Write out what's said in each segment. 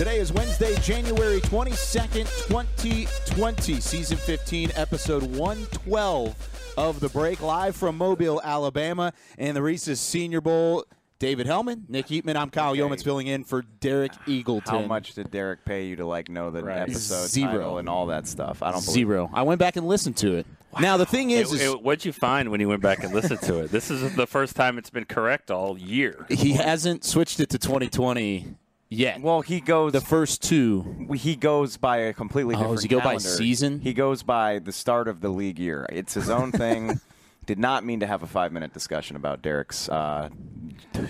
Today is Wednesday, January 22nd, 2020, season 15, episode 112 of The Break, live from Mobile, Alabama, and the Reese's Senior Bowl. David Helman, Nick Eatman, I'm Kyle Okay. Youmans filling in for Derek Eagleton. How much did Derek pay you to like know the episode Zero. title and all that stuff? I don't believe Zero. I went back and listened to it. Now, the thing is, It- is it- what'd you find when you went back and listened to it? This is the first time it's been correct all year. he hasn't switched it to 2020 yet. Well, he goes. the first two. he goes by a completely Oh, different. does he go by season? He goes by the start of the league year. It's his own thing. Did not mean to have a five-minute discussion about Derek's uh,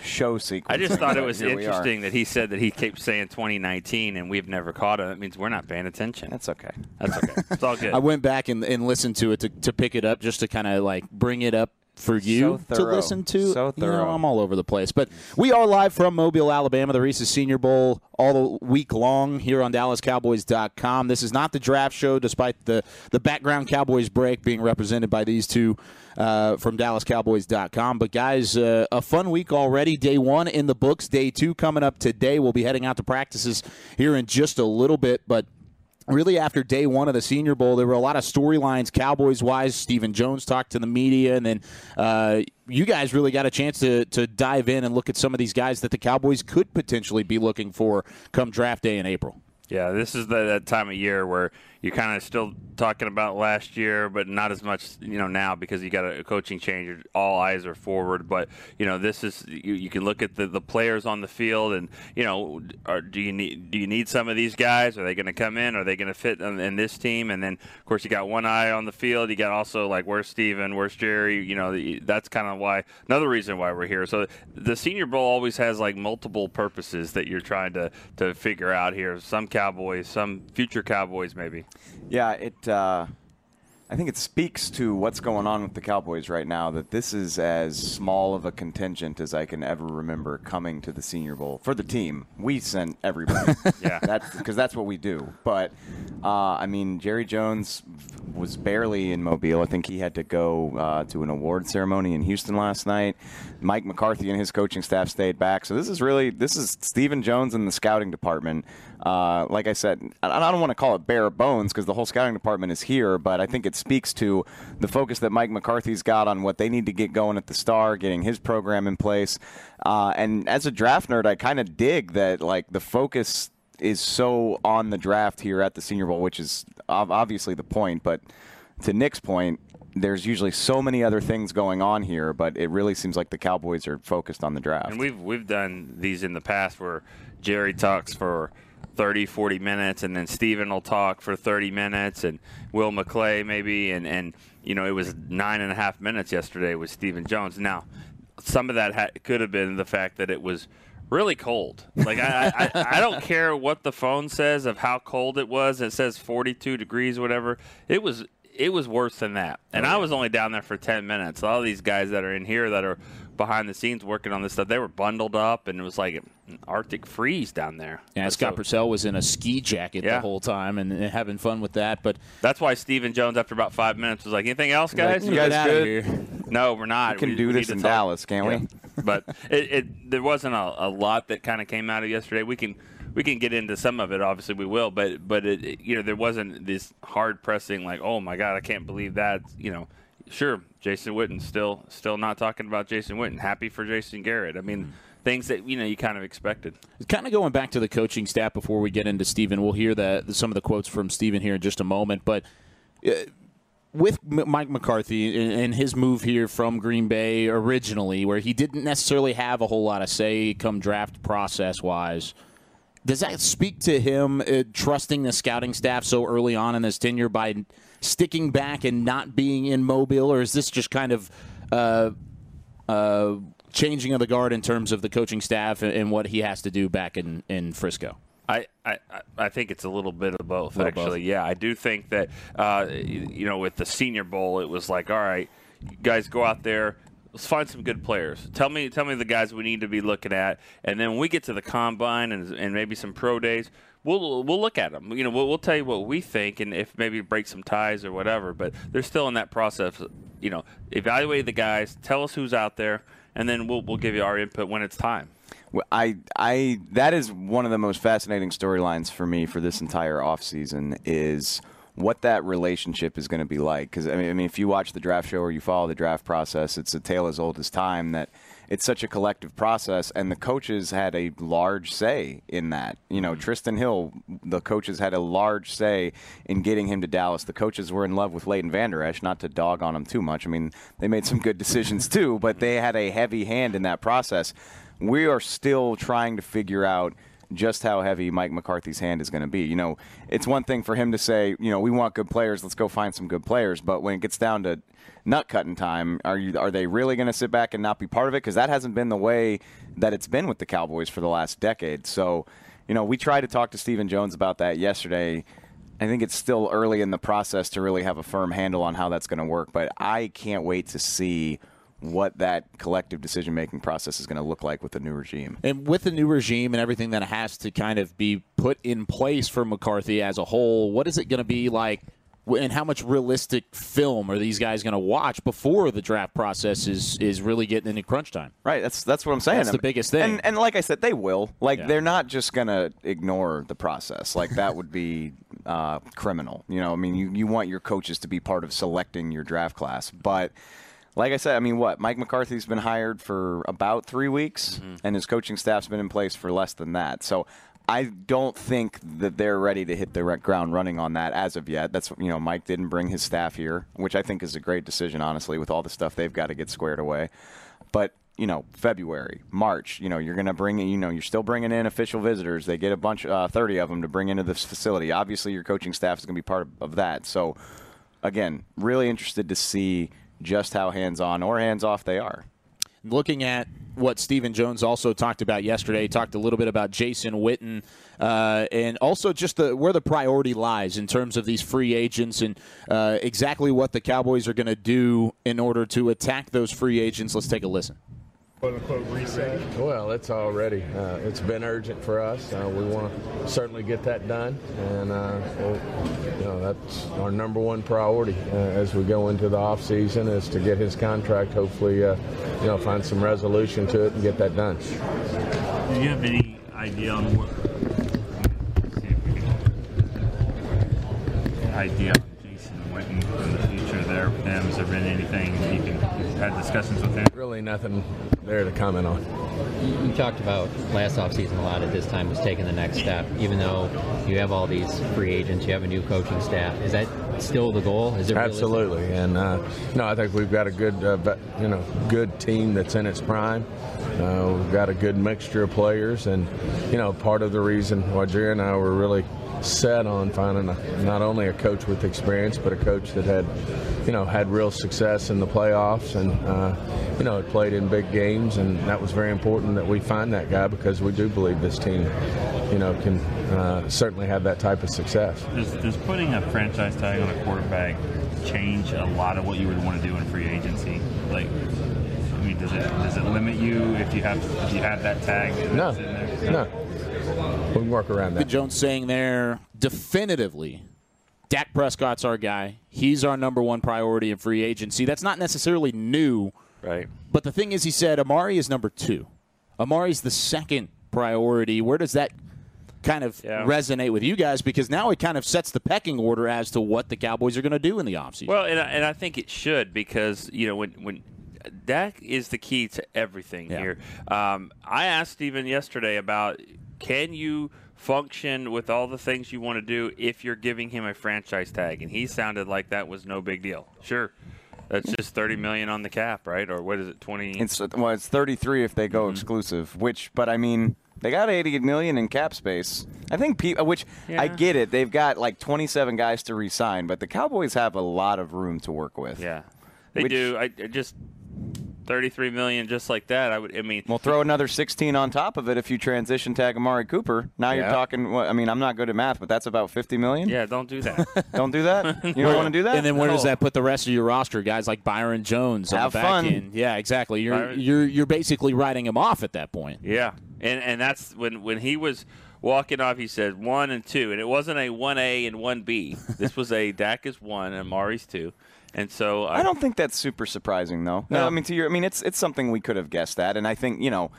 show sequence. I just thought it was here we are. interesting that he said that he kept saying 2019 and we've never caught it. That means we're not paying attention. That's okay. That's okay. It's all good. I went back and, and listened to it to, to pick it up just to kind of like bring it up for you So to listen to. So You know. I'm all over the place. But we are live from Mobile, Alabama, the Reese's Senior Bowl all the week long here on DallasCowboys.com. This is not the draft show, despite the, the background Cowboys break being represented by these two uh, from DallasCowboys.com. But guys, uh, a fun week already. Day one in the books. Day two coming up today. We'll be heading out to practices here in just a little bit, but really after day one of the Senior Bowl, there were a lot of storylines Cowboys wise. Stephen Jones talked to the media, and then uh, you guys really got a chance to to dive in and look at some of these guys that the Cowboys could potentially be looking for come draft day in April. Yeah, this is the, that time of year where you're kind of still talking about last year, but not as much, you know, now because you got a, coaching change. All eyes are forward, but you know, this is you, you can look at the, the players on the field, and you know, are, do you need do you need some of these guys? Are they going to come in? Are they going to fit in, in this team? And then, of course, you got one eye on the field. You got also like where's Steven? Where's Jerry? You know, the, that's kind of why another reason why we're here. So the Senior Bowl always has like multiple purposes that you're trying to to figure out here. Some Cowboys, some future Cowboys, maybe. Yeah, it. Uh, I think it speaks to what's going on with the Cowboys right now that this is as small of a contingent as I can ever remember coming to the Senior Bowl for the team. We sent everybody. Yeah. that's because that's what we do. But uh, I mean, Jerry Jones was barely in Mobile. I think he had to go uh, to an award ceremony in Houston last night. Mike McCarthy and his coaching staff stayed back. So this is really this is Stephen Jones and the scouting department. Uh, like I said, I don't want to call it bare bones because the whole scouting department is here, but I think it speaks to the focus that Mike McCarthy's got on what they need to get going at the Star, getting his program in place. Uh, and as a draft nerd, I kind of dig that like the focus is so on the draft here at the Senior Bowl, which is obviously the point. But to Nick's point, there's usually so many other things going on here, but it really seems like the Cowboys are focused on the draft. And we've we've done these in the past where Jerry talks for 30, 40 minutes, and then Steven will talk for 30 minutes, and Will McClay maybe, and, and you know, it was nine and a half minutes yesterday with Stephen Jones. Now, some of that ha- could have been the fact that it was really cold. Like, I, I, I don't care what the phone says of how cold it was. It says 42 degrees, whatever. It was it was worse than that. And I oh, was only down there for 10 minutes. All these guys that are in here that are behind the scenes working on this stuff, they were bundled up, and it was like an Arctic freeze down there. Yeah, Scott So- Purcell was in a ski jacket the whole time and, and having fun with that. But That's why Stephen Jones, after about five minutes, was like, "Anything else, guys? You guys get out of good? here. no, we're not. We can We- do we this in talk." Dallas, can't we? But it, it there wasn't a, a lot that kind of came out of yesterday. We can we can get into some of it. Obviously, we will. But but it, it- you know there wasn't this hard pressing like, oh my god, I can't believe that. You know, sure, Jason Witten still still not talking about Jason Witten. Happy for Jason Garrett. I mean. Things that you know you kind of expected. kind of going back to the coaching staff before we get into Stephen, we'll hear the, some of the quotes from Stephen here in just a moment. But uh, with M- Mike McCarthy and, and his move here from Green Bay originally, where he didn't necessarily have a whole lot of say come draft process wise, does that speak to him uh, trusting the scouting staff so early on in his tenure by sticking back and not being in Mobile, or is this just kind of uh, uh, changing of the guard in terms of the coaching staff and, and what he has to do back in, in Frisco? I, I, I think it's a little bit of both, actually. both. Yeah, I do think that, uh, you know, with the Senior Bowl, it was like, all right, you guys go out there. Let's find some good players. Tell me, tell me the guys we need to be looking at, and then when we get to the combine and, and maybe some pro days, we'll we'll look at them. You know, we'll, we'll tell you what we think, and if maybe break some ties or whatever. But they're still in that process. You know, evaluate the guys, tell us who's out there, and then we'll we'll give you our input when it's time. Well, I, I, that is one of the most fascinating storylines for me for this entire offseason is what that relationship is going to be like. Because I mean, I mean, if you watch the draft show or you follow the draft process, it's a tale as old as time that it's such a collective process, and the coaches had a large say in that. You know, mm-hmm. Trysten Hill, the coaches had a large say in getting him to Dallas. The coaches were in love with Leighton Vander Esch, not to dog on him too much. I mean, they made some good decisions too, but they had a heavy hand in that process. We are still trying to figure out just how heavy Mike McCarthy's hand is going to be. You know, it's one thing for him to say, you know, we want good players, let's go find some good players, but when it gets down to nut cutting time, are you are they really going to sit back and not be part of it because that hasn't been the way that it's been with the Cowboys for the last decade. So, you know, we tried to talk to Stephen Jones about that yesterday. I think it's still early in the process to really have a firm handle on how that's going to work, but I can't wait to see what that collective decision making process is going to look like with the new regime. And with the new regime and everything that has to kind of be put in place for McCarthy as a whole, what is it going to be like? And how much realistic film are these guys going to watch before the draft process is, is really getting into crunch time? Right, that's that's what I'm saying. That's the biggest thing. And, and like I said, they will. Like Yeah. they're not just gonna ignore the process. Like that would be uh, criminal. You know, I mean, you, you want your coaches to be part of selecting your draft class, but. Like I said, I mean, what? Mike McCarthy's been hired for about three weeks, Mm-hmm. and his coaching staff's been in place for less than that. So I don't think that they're ready to hit the ground running on that as of yet. That's you know, Mike didn't bring his staff here, which I think is a great decision, honestly, with all the stuff they've got to get squared away. But you know, February, March, you know, you're going to bring you know, you're still bringing in official visitors. They get a bunch, uh, 30 of them to bring into this facility. Obviously, your coaching staff is going to be part of, of that. So, again, really interested to see just how hands on or hands off they are. looking at what Stephen Jones also talked about yesterday, talked a little bit about Jason Witten, uh, and also just the, where the priority lies in terms of these free agents and uh, exactly what the Cowboys are going to do in order to attack those free agents. Let's take a listen. Quote unquote reset? Well, it's already uh, it's been urgent for us. Uh, we want to certainly get that done, and uh, well, you know that's our number one priority uh, as we go into the off season is to get his contract. Hopefully, uh, you know, find some resolution to it and get that done. Do you have any idea on what see if we can- idea on Jason Witten in the future there with them? Has there been anything you can you've had discussions with him? Really, nothing there to comment on. You, you talked about last offseason a lot at this time was taking the next step, even though you have all these free agents, you have a new coaching staff. Is that still the goal? Is it realistic? Absolutely, and uh, no, I think we've got a good, uh, you know, good team that's in its prime. Uh, we've got a good mixture of players, and you know, part of the reason why Jerry and I were really set on finding a, not only a coach with experience, but a coach that had, you know, had real success in the playoffs, and uh, you know, had played in big games, and that was very important that we find that guy because we do believe this team, you know, can uh, certainly have that type of success. Does, does putting a franchise tag on a quarterback change a lot of what you would want to do in free agency? Like, I mean, does it does it limit you if you have if you have that tag? No, that's in there? no. We can work around Stephen that. Jones saying there definitively, Dak Prescott's our guy. He's our number one priority in free agency. That's not necessarily new. Right. But the thing is, he said Amari is number two. Amari's the second priority. Where does that kind of Yeah. resonate with you guys? Because now it kind of sets the pecking order as to what the Cowboys are going to do in the offseason. Well, and I, and I think it should because you know when when Dak is the key to everything Yeah. here. Um, I asked Steven yesterday about can you function with all the things you want to do if you're giving him a franchise tag, and he sounded like that was no big deal. Sure. That's just thirty million on the cap, right? Or what is it, twenty? It's well, it's 33 if they go Mm-hmm. exclusive. Which, but I mean, they got 88 million in cap space. I think people, which I get it. They've got like 27 guys to re-sign, but the Cowboys have a lot of room to work with. Yeah, they Which- do. I, I just 33 million just like that, I would. I mean, We'll throw another 16 on top of it if you transition tag Amari Cooper. Now you're talking. What, I mean, I'm not good at math, but that's about 50 million. yeah, don't do that. Don't do that. You don't want to do that. And then where does that put the rest of your roster? Guys like Byron Jones on Have the back fun. end. Yeah, exactly. You're Byron- you're you're basically writing him off at that point. Yeah, and and that's when when he was walking off. He said one and two, and it wasn't a one A and one B. This was a Dak is one and Mari's two, and so I don't think that's super surprising, though. No. I mean, to your, I mean, it's it's something we could have guessed at, and I think you know,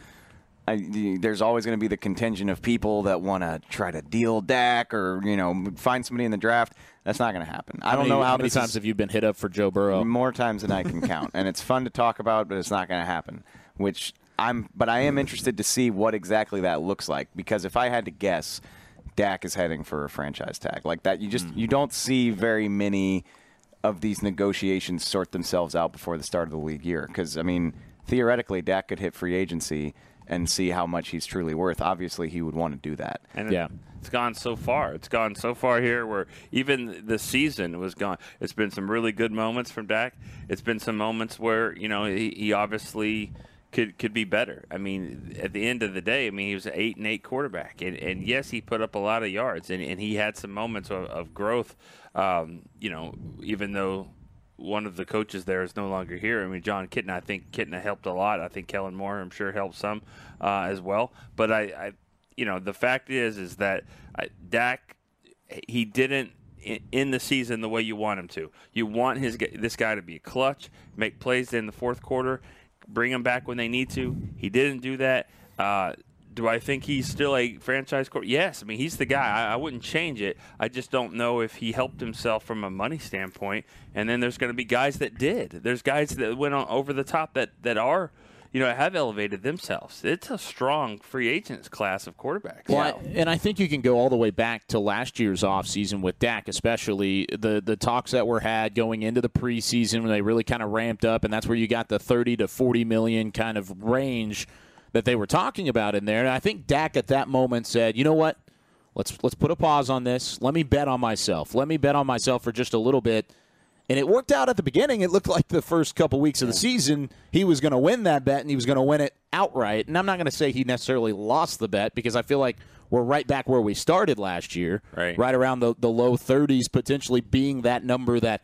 I, there's always going to be the contingent of people that want to try to deal Dak or you know find somebody in the draft. That's not going to happen. I don't many, know how, many times have you been hit up for Joe Burrow? more times than I can count, and it's fun to talk about, but it's not going to happen. Which I'm, but I am interested to see what exactly that looks like because if I had to guess, Dak is heading for a franchise tag like that. You just Hmm. you don't see very many of these negotiations sort themselves out before the start of the league year because I mean theoretically Dak could hit free agency and see how much he's truly worth. Obviously, he would want to do that. And Yeah. it's gone so far. It's gone so far here where even the season was gone. It's been some really good moments from Dak. It's been some moments where you know he, he obviously could could be better. I mean, at the end of the day, I mean he was an eight and eight quarterback, and, and yes, he put up a lot of yards, and, and he had some moments of, of growth. Um, you know, even though one of the coaches there is no longer here. I mean, Jon Kitna, I think Kitna helped a lot. I think Kellen Moore, I'm sure, helped some uh, as well. But I, I, you know, the fact is, is that uh, Dak, he didn't i- in the season the way you want him to. You want his this guy to be clutch, make plays in the fourth quarter, bring him back when they need to. He didn't do that. Uh, do I think he's still a franchise quarter? Yes. I mean, he's the guy. I, I wouldn't change it. I just don't know if he helped himself from a money standpoint. And then there's going to be guys that did. There's guys that went on over the top that that are, you know, have elevated themselves. It's a strong free agents class of quarterbacks. Well, I- and I think you can go all the way back to last year's offseason with Dak, especially the the talks that were had going into the preseason when they really kind of ramped up, and that's where you got the 30 to 40 million kind of range that they were talking about in there. And I think Dak at that moment said, "You know what? Let's let's put a pause on this. Let me bet on myself. Let me bet on myself for just a little bit." And it worked out at the beginning. It looked like the first couple weeks of the season he was going to win that bet and he was going to win it outright. And I'm not going to say he necessarily lost the bet because I feel like we're right back where we started last year, Right. right around the, the low 30s, potentially being that number that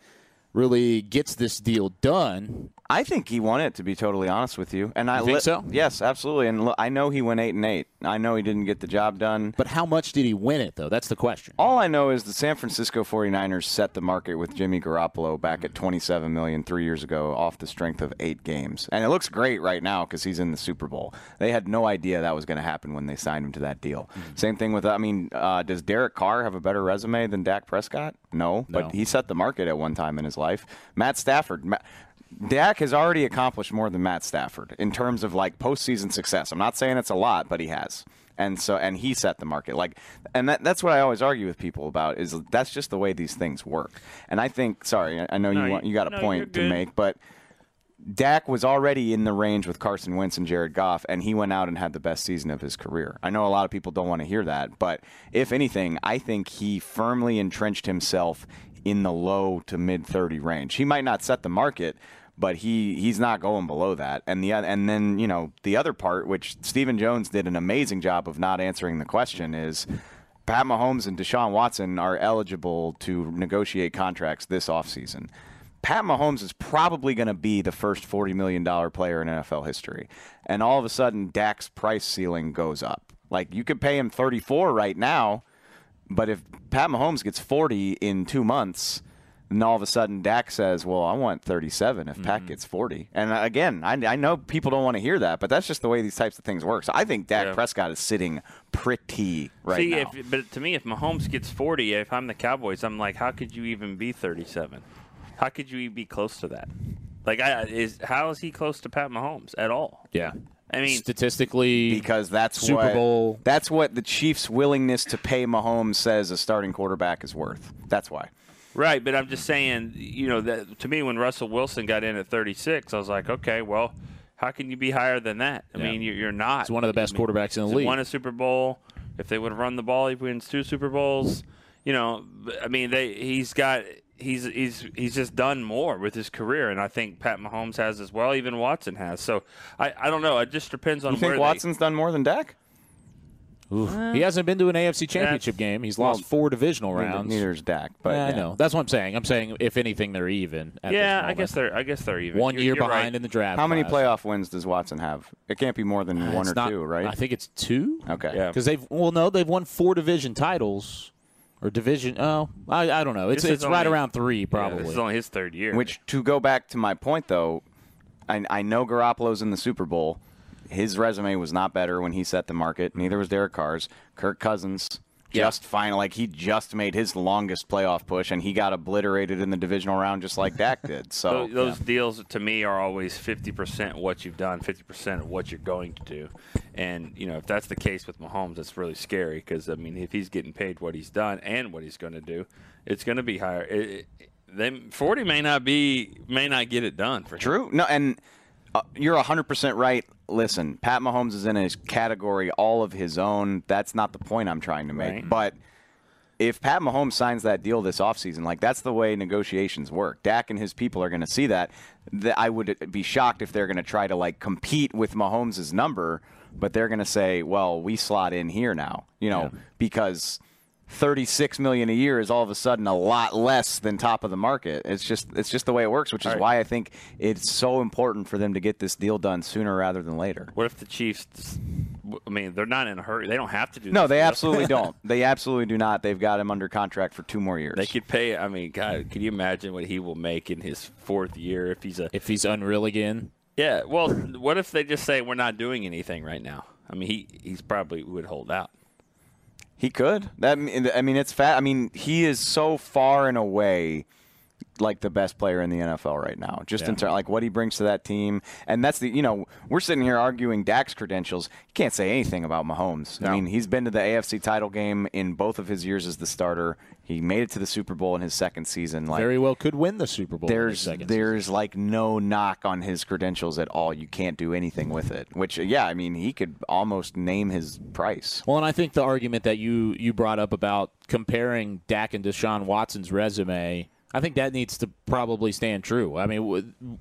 really gets this deal done. I think he won it. To be totally honest with you, and I You think li- so? Yes, absolutely. And look, I know he went eight and eight. I know he didn't get the job done. But how much did he win it, though? That's the question. All I know is the San Francisco 49ers set the market with Jimmy Garoppolo back at 27 million three years ago off the strength of 8 games. And it looks great right now cuz he's in the Super Bowl. They had no idea that was going to happen when they signed him to that deal. Same thing with I mean, uh, does Derek Carr have a better resume than Dak Prescott? No, No. but he set the market at one time in his life. Matt Stafford Ma- Dak has already accomplished more than Matt Stafford in terms of like postseason success. I'm not saying it's a lot, but he has. And so, and he set the market. Like, and that, that's what I always argue with people about is that's just the way these things work. And I think, sorry, I- know No, you want you got a no, point to make, but Dak was already in the range with Carson Wentz and Jared Goff, and he went out and had the best season of his career. I know a lot of people don't want to hear that, but if anything, I think he firmly entrenched himself in the low to mid 30 range. He might not set the market, but he he's not going below that. And the and then you know the other part, which Stephen Jones did an amazing job of not answering the question, is. Pat Mahomes and Deshaun Watson are eligible to negotiate contracts this offseason. Pat Mahomes is probably going to be the first $40 million player in NFL history. And all of a sudden, Dak's price ceiling goes up. Like, you could pay him 34 right now, but if Pat Mahomes gets 40 in two months, and all of a sudden Dak says, "Well, I want 37 if Pat gets 40." And uh, again, I, I know people don't want to hear that, but that's just the way these types of things work. So I think Dak Yeah. Prescott is sitting pretty right See, now. if but to me, if Mahomes gets 40, if I'm the Cowboys, I'm like, how could you even be 37? How could you even be close to that? Like, I is how is he close to Pat Mahomes at all? Yeah. I mean, statistically, because that's Super what, Bowl. That's what the Chiefs' willingness to pay Mahomes says a starting quarterback is worth. That's why. Right, but I'm just saying, you know, that to me, when Russell Wilson got in at 36, I was like, okay, well, how can you be higher than that? I Yeah. mean, you're, you're not. He's one of the best I mean, quarterbacks in the league. Won a Super Bowl. If they would have run the ball, he wins two Super Bowls. You know, I mean, they he's got he's he's he's just done more with his career, and I think Pat Mahomes has as well. Even Watson has. So I, I don't know. It just depends on You think where Watson's done more than Dak? Oof. he hasn't been to an AFC Championship game. He's lost Well, four divisional rounds. neither- rounds. neither's Dak, but yeah, I know. That's what I'm saying. I'm saying if anything, they're even. At yeah, this I guess they're I guess they're even. one You're- year you're behind right. in the draft. How many class. playoff wins does Watson have? It can't be more than Uh, one or not- two, right? I think it's two. Okay. Yeah. Because they've well, no, they've won four division titles or division. Oh, I, I don't know. It's This is it's right only- around three Yeah, probably. this is only his third year. Which, to go back to my point, though, I, I know Garoppolo's in the Super Bowl. His resume was not better when he set the market. Neither was Derek Carr's. Kirk Cousins just fine. Like he just made his longest playoff push, and he got obliterated in the divisional round just like Dak did. So those, those deals to me are always 50% what you've done, 50% of what you're going to do. And, you know, if that's the case with Mahomes, that's really scary because, I mean, if he's getting paid what he's done and what he's going to do, it's going to be higher. It, it, then 40 may not be, may not get it done for him. True. No, and uh, you're 100% right. Listen, Pat Mahomes is in a category all of his own. That's not the point I'm trying to make. Right. But if Pat Mahomes signs that deal this offseason, like that's the way negotiations work. Dak and his people are going to see that. Th- I would be shocked if they're going to try to like compete with Mahomes' number, but they're going to say, "Well, we slot in here now," you know, because 36 million a year is all of a sudden a lot less than top of the market. It's just it's just the way it works, which is Right. why I think it's so important for them to get this deal done sooner rather than later. What if the Chiefs, I mean, they're not in a hurry. They don't have to do No, this they deal. absolutely don't. They absolutely do not. They've got him under contract for two more years. They could pay. I mean, God, can you imagine what he will make in his fourth year if he's a if he's unreal again. Yeah. Well, what if they just say we're not doing anything right now? I mean, he he's probably would hold out. He could. That I mean, it's fat. I mean, he is so far and away like the best player in the NFL right now. Just in terms like what he brings to that team, and that's the you know we're sitting here arguing Dak's credentials. You can't say anything about Mahomes. I mean, he's been to the AFC title game in both of his years as the starter. He made it to the Super Bowl in his second season. Like Very well could win the Super Bowl. in his there's there's like no knock on his credentials at all. You can't do anything with it. Which yeah, I mean he could almost name his price. Well, and I think the argument that you you brought up about comparing Dak and Deshaun Watson's resume, I think that needs to probably stand true. I mean,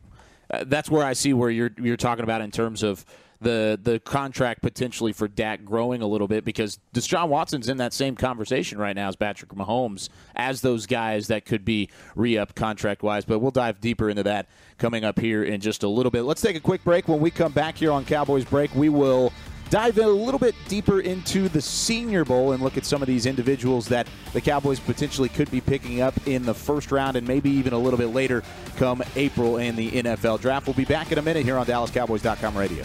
uh, that's where I see where you're you're talking about in terms of the the contract potentially for Dak growing a little bit because Deshaun Watson's in that same conversation right now as Patrick Mahomes as those guys that could be re-up contract wise. But we'll dive deeper into that coming up here in just a little bit. Let's take a quick break. When we come back here on Cowboys Break, we will dive a little bit deeper into the Senior Bowl and look at some of these individuals that the Cowboys potentially could be picking up in the first round and maybe even a little bit later come April in the NFL draft. We'll be back in a minute here on DallasCowboys.com radio.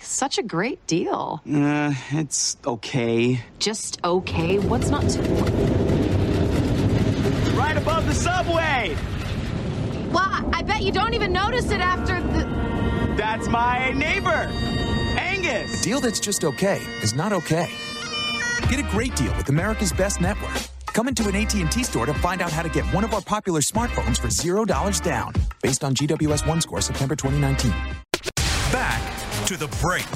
Such a great deal. Uh, it's okay. Just okay. What's not to? Right above the subway! Well, I bet you don't even notice it after the. That's my neighbor, Angus! A deal that's just okay is not okay. Get a great deal with America's Best Network. Come into an AT&T store to find out how to get one of our popular smartphones for $0 down, based on GWS One score September 2019. Back to the break.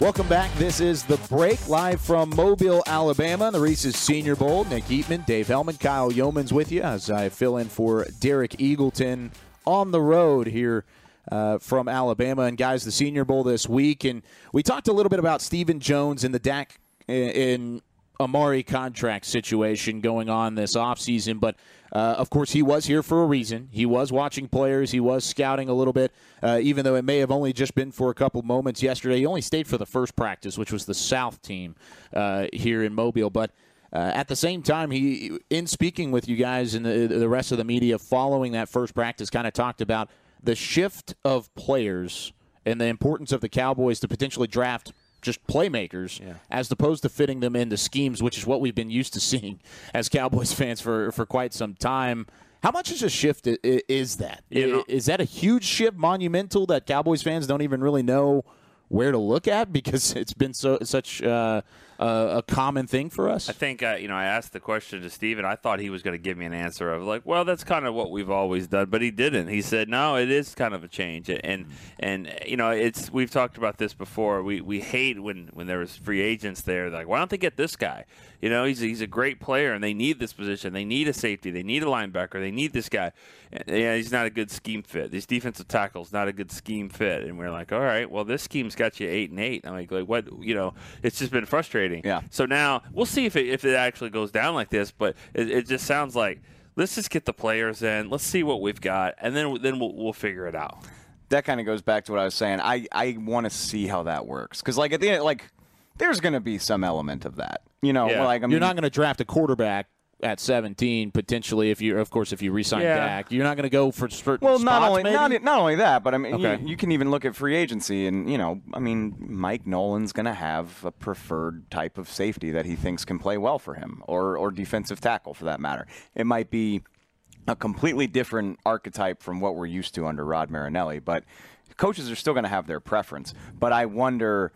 Welcome back. This is The Break, live from Mobile, Alabama, the Reese's Senior Bowl. Nick Eatman, Dave Helman, Kyle Youmans with you as I fill in for Derek Eagleton on the road here uh, from Alabama. And, guys, the Senior Bowl this week. And we talked a little bit about Stephen Jones and the Dak in Amari contract situation going on this offseason, but uh, of course he was here for a reason. He was watching players, he was scouting a little bit, uh, even though it may have only just been for a couple moments yesterday. He only stayed for the first practice, which was the South team uh, here in Mobile, but. Uh, at the same time, he, in speaking with you guys and the, the rest of the media following that first practice, kind of talked about the shift of players and the importance of the Cowboys to potentially draft just playmakers Yeah. as opposed to fitting them into schemes, which is what we've been used to seeing as Cowboys fans for, for quite some time. How much is a shift is that? You know- is that a huge shift, monumental, that Cowboys fans don't even really know where to look at because it's been so such uh, a a common thing for us? I think uh, you know I asked the question to Steven. I thought he was going to give me an answer of like, well, that's kind of what we've always done, but he didn't. He said, no, it is kind of a change, and and you know it's we've talked about this before. We we hate when when there was free agents there. Like, why don't they get this guy? You know, he's he's a great player, and they need this position. They need a safety. They need a linebacker. They need this guy. Yeah, he's not a good scheme fit. These defensive tackles not a good scheme fit. And we're like, all right, well, this scheme's got you eight and eight. I'm like, like what? You know, it's just been frustrating. Yeah. So now we'll see if it if it actually goes down like this. But it, it just sounds like let's just get the players in. Let's see what we've got, and then then we'll, we'll figure it out. that kind of goes back to what I was saying. I, I want to see how that works because like at the end, like there's going to be some element of that. You know, like I mean, You're not going to draft a quarterback at 17 potentially if you, of course, if you re-sign Yeah. Dak. You're not going to go for certain Well, not spots, only not, not only that, but I mean, Okay. you, you can even look at free agency, and you know, I mean, Mike Nolan's going to have a preferred type of safety that he thinks can play well for him, or or defensive tackle for that matter. It might be a completely different archetype from what we're used to under Rod Marinelli, but coaches are still going to have their preference. But I wonder.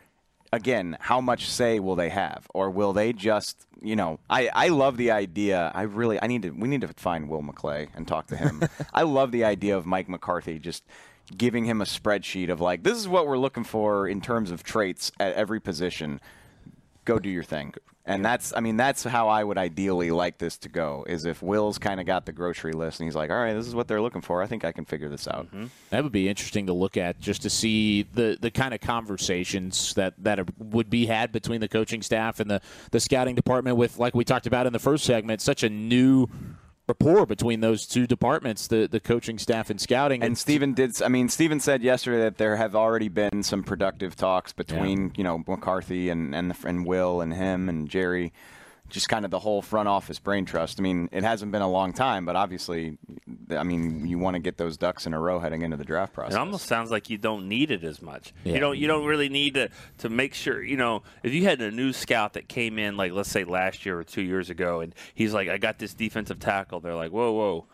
Again, how much say will they have, or will they just, you know? I, I love the idea. I really, I need to. We need to find Will McClay and talk to him. I love the idea of Mike McCarthy just giving him a spreadsheet of like, this is what we're looking for in terms of traits at every position. Go do your thing. And that's, I mean, that's how I would ideally like this to go. Is if Will's kind of got the grocery list and he's like, all right, this is what they're looking for. I think I can figure this out. Mm-hmm. That would be interesting to look at just to see the, the kind of conversations that, that would be had between the coaching staff and the, the scouting department with, like we talked about in the first segment, such a new rapport between those two departments, the, the coaching staff and scouting. And Steven did. I mean, Steven said yesterday that there have already been some productive talks between you know McCarthy and and, the, and Will and him and Jerry, just kind of the whole front office brain trust. I mean, it hasn't been a long time, but obviously, I mean, you want to get those ducks in a row heading into the draft process. It almost sounds like you don't need it as much. Yeah. You don't you don't really need to to make sure you know if you had a new scout that came in like let's say last year or two years ago and he's like I got this defensive tackle. They're like whoa whoa,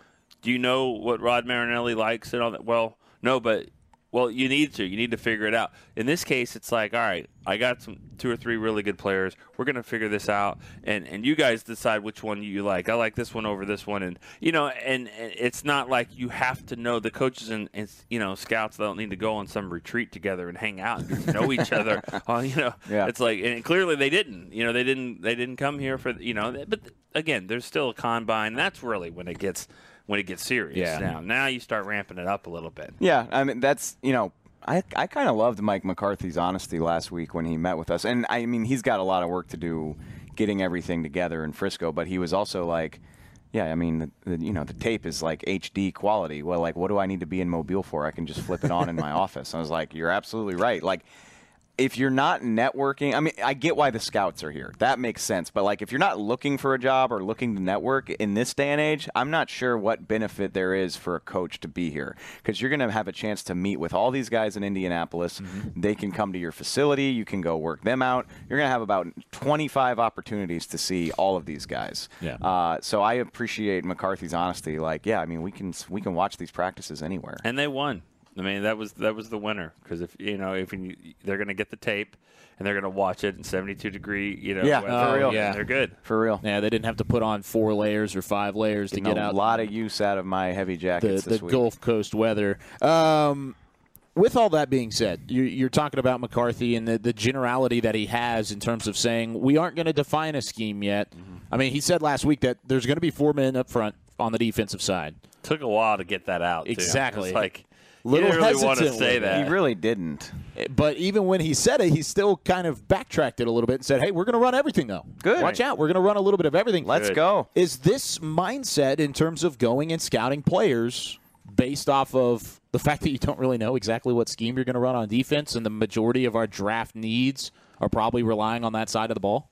do you know what Rod Marinelli likes and all that? Well no, but well you need to you need to figure it out. In this case, it's like all right, I got some two or three really good players. We're gonna figure this out and and you guys decide which one you like. I like this one over this one and you know and, and it's not like you have to know the coaches and, and you know scouts don't need to go on some retreat together and hang out and know each other. Uh, you know, Yeah. it's like and clearly they didn't. You know, they didn't they didn't come here for you know. But again, there's still a combine. That's really when it gets when it gets serious. Yeah. Now now you start ramping it up a little bit. Yeah, I mean that's you know I I kind of loved Mike McCarthy's honesty last week when he met with us, and I mean he's got a lot of work to do getting everything together in Frisco, but he was also like. Yeah, I mean, the, the, you know, the tape is like HD quality. Well, like, what do I need to be in Mobile for? I can just flip it on in my office. I was like, you're absolutely right. Like, if you're not networking, I mean, I get why the scouts are here. That makes sense. But like, if you're not looking for a job or looking to network in this day and age, I'm not sure what benefit there is for a coach to be here because you're going to have a chance to meet with all these guys in Indianapolis. They can come to your facility. You can go work them out. You're going to have about 25 opportunities to see all of these guys. Yeah. Uh, so I appreciate McCarthy's honesty. Like, yeah, I mean, we can we can watch these practices anywhere. And they won. I mean, that was that was the winner because if you know if you, they're going to get the tape and they're going to watch it in 72 degree, you know, Yeah, weather, for real. yeah, they're good. For real. Yeah, they didn't have to put on four layers or five layers to Getting get a out lot of use out of my heavy the, jackets the this week. Gulf Coast weather. Um, with all that being said, you, you're talking about McCarthy and the, the generality that he has in terms of saying we aren't going to define a scheme yet. Mm-hmm. I mean, he said last week that there's going to be four men up front on the defensive side. Took a while to get that out. too. Exactly. It's like he Little didn't really want to say that. He really didn't. Eh, but even when he said it, he still kind of backtracked it a little bit and said, "Hey, we're going to run everything though. Good. Watch out. We're going to run a little bit of everything. Let's Good. go." Is this mindset in terms of going and scouting players based off of the fact that you don't really know exactly what scheme you're going to run on defense, and the majority of our draft needs are probably relying on that side of the ball?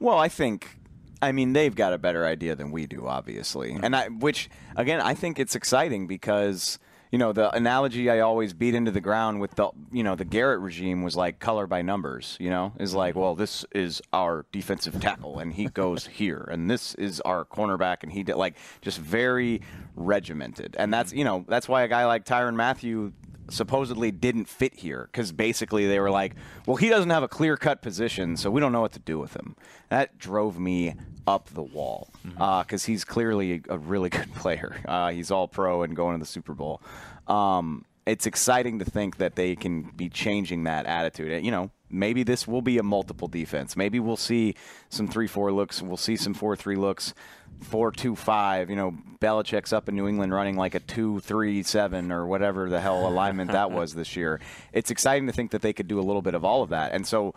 Well, I think, I mean, they've got a better idea than we do, obviously, and I, which again, I think it's exciting because you know the analogy I always beat into the ground with the you know the Garrett regime was like color by numbers. You know, is like, well, this is our defensive tackle, and he goes here, and this is our cornerback, and he did like just very regimented, and that's you know that's why a guy like Tyrann Mathieu supposedly didn't fit here because basically they were like, well, he doesn't have a clear cut position, so we don't know what to do with him. That drove me up the wall because he's clearly a really good player. Uh, he's all pro and going to the Super Bowl. Um, it's exciting to think that they can be changing that attitude. You know, maybe this will be a multiple defense. Maybe we'll see some three-four looks. We'll see some four-three looks. Four two five, you know, Belichick's up in New England running like a two three seven or whatever the hell alignment that was this year. It's exciting to think that they could do a little bit of all of that, and so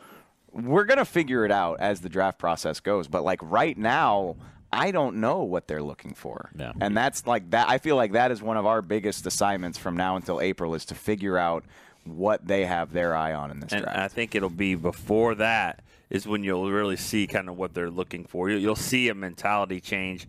we're gonna figure it out as the draft process goes. But like right now, I don't know what they're looking for, Yeah. and that's like that. I feel like that is one of our biggest assignments from now until April is to figure out what they have their eye on in this and draft. I think it'll be before that is when you'll really see kind of what they're looking for. You- You'll see a mentality change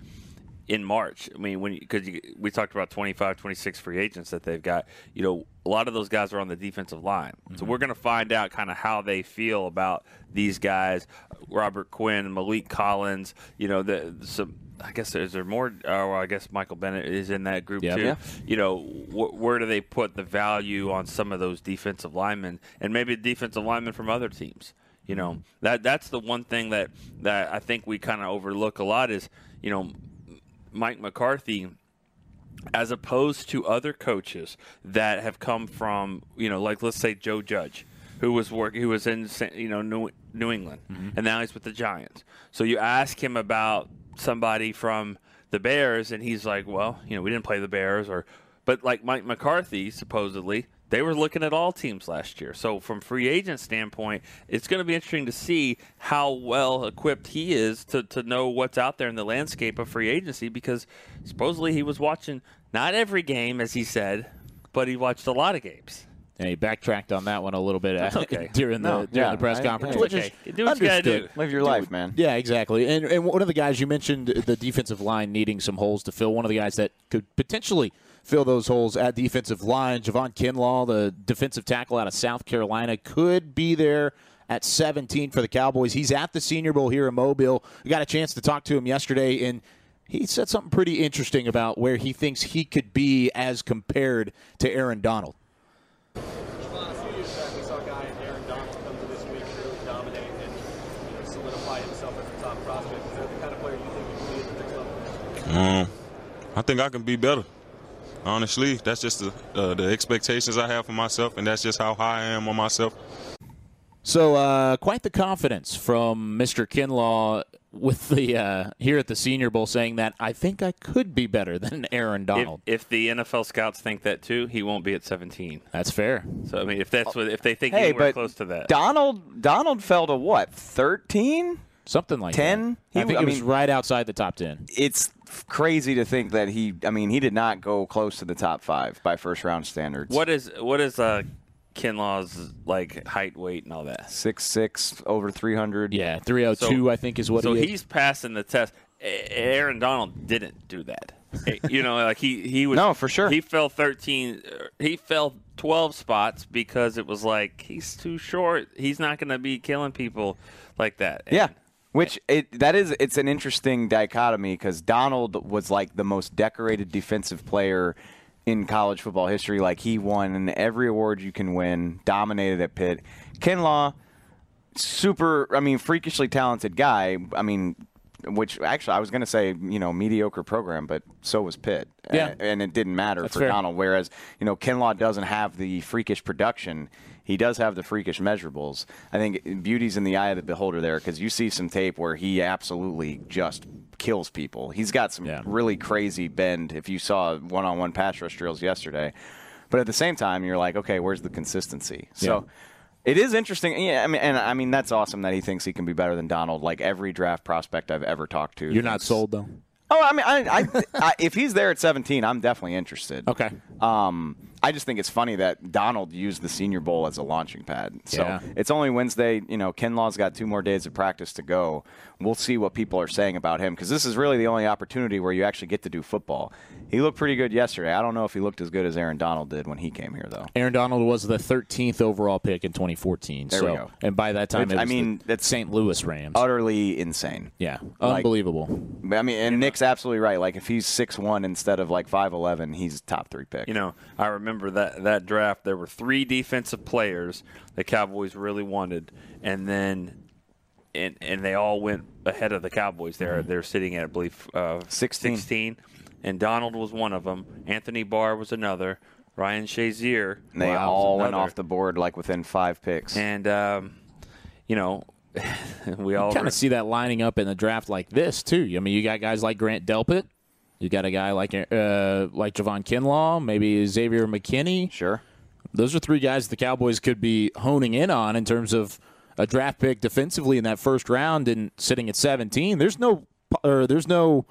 in March. I mean, when because we talked about 25, 26 free agents that they've got. You know, a lot of those guys are on the defensive line, so mm-hmm. we're going to find out kind of how they feel about these guys. Robert Quinn, Maliek Collins. You know, the some. I guess is there more? Oh, I guess Michael Bennett is in that group Yeah. too. Yeah. You know, wh- where do they put the value on some of those defensive linemen, and maybe defensive linemen from other teams? You know, mm-hmm. that that's the one thing that that I think we kind of overlook a lot is you know Mike McCarthy as opposed to other coaches that have come from you know like let's say Joe Judge who was work who was in you know New, New England mm-hmm. and now he's with the Giants. So you ask him about somebody from the Bears and he's like well you know we didn't play the Bears or but like Mike McCarthy supposedly they were looking at all teams last year. So from free agent standpoint, it's going to be interesting to see how well equipped he is to, to know what's out there in the landscape of free agency because supposedly he was watching not every game as he said, but he watched a lot of games. And he backtracked on that one a little bit uh, okay. during the No, during yeah, the press I- conference, hey, which okay. is Do what you gotta do. Live your life, man. Yeah, exactly. And and one of the guys you mentioned the defensive line needing some holes to fill. One of the guys that could potentially fill those holes at defensive line, Javon Kinlaw, the defensive tackle out of South Carolina, could be there at 17 for the Cowboys. He's at the Senior Bowl here in Mobile. We got a chance to talk to him yesterday, and he said something pretty interesting about where he thinks he could be as compared to Aaron Donald. Um, I think I can be better. Honestly, that's just the uh, the expectations I have for myself, and that's just how high I am on myself. So, uh, quite the confidence from Mr. Kinlaw with the uh, here at the Senior Bowl, saying that I think I could be better than Aaron If, Donald. if the NFL scouts think that too, he won't be at 17. That's fair. So I mean, if that's what if they think Hey, anywhere but close to that, Donald Donald fell to what? Thirteen? Something like 10? that. I think I it was mean- right outside the top ten. It's crazy to think that he. I mean, he did not go close to the top five by first round standards. what is what is uh Kinlaw's like height, weight, and all that? Six six over three hundred. Yeah, three hundred two. I think is what so he. he's passing the test. Aaron Donald didn't do that. You know, like he he was No, for sure. He fell thirteen. He fell twelve spots because it was like he's too short. He's not going to be killing people like that. Yeah. Which it that is it's an interesting dichotomy because Donald was like the most decorated defensive player in college football history. Like he won every award you can win, dominated at Pitt. Kinlaw, super. I mean, freakishly talented guy. I mean. Which actually, I was going to say, you know, mediocre program, but so was Pitt, Yeah. A- and it didn't matter That's for fair. Donald. Whereas, you know, Kinlaw doesn't have the freakish production. He does have the freakish measurables. I think beauty's in the eye of the beholder there because you see some tape where he absolutely just kills people. He's got some really crazy bend. If you saw one-on-one pass rush drills yesterday, but at the same time, you're like, okay, where's the consistency? So. It is interesting. Yeah, I mean, and I mean that's awesome that he thinks he can be better than Donald. Like every draft prospect I've ever talked to. You're not sold though. Oh, I mean, I, I, I, if he's there at 17, I'm definitely interested. Okay. Um, I just think it's funny that Donald used the Senior Bowl as a launching pad. So Yeah. it's only Wednesday. You know, Kinlaw's got two more days of practice to go. We'll see what people are saying about him because this is really the only opportunity where you actually get to do football. He looked pretty good yesterday. I don't know if he looked as good as Aaron Donald did when he came here, though. Aaron Donald was the 13th overall pick in 2014. There so, we go. And by that time, Which, it I mean, the St. Louis Rams. Utterly insane. Yeah, Like- unbelievable. I mean, and Nick's absolutely right. Like if he's six one instead of like five eleven, he's top three pick. You know, I remember that that draft. There were three defensive players the Cowboys really wanted, and then and and they all went ahead of the Cowboys. They're they're sitting at I believe uh, 16. 16, and Donald was one of them. Anthony Barr was another. Ryan Shazier. And they was all went off the board like within five picks. And um, you know, we all kind of see that lining up in the draft like this too. I mean, you got guys like Grant Delpit, you got a guy like uh, like Javon Kinlaw, maybe Xavier McKinney. Sure, those are three guys the Cowboys could be honing in on in terms of a draft pick defensively in that first round and sitting at 17. There's no or there's no